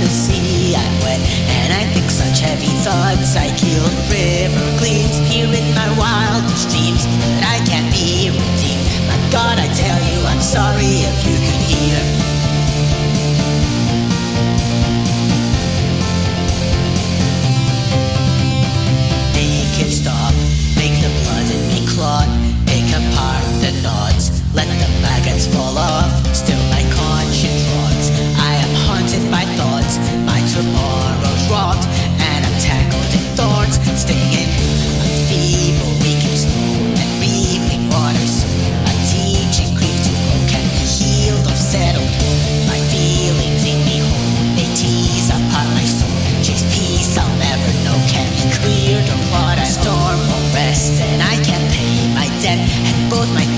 the sea I wet, and I think such heavy thoughts I killed river gleams Here in my wildest dreams but I can't be redeemed. My God, I tell you I'm sorry if you could hear. both my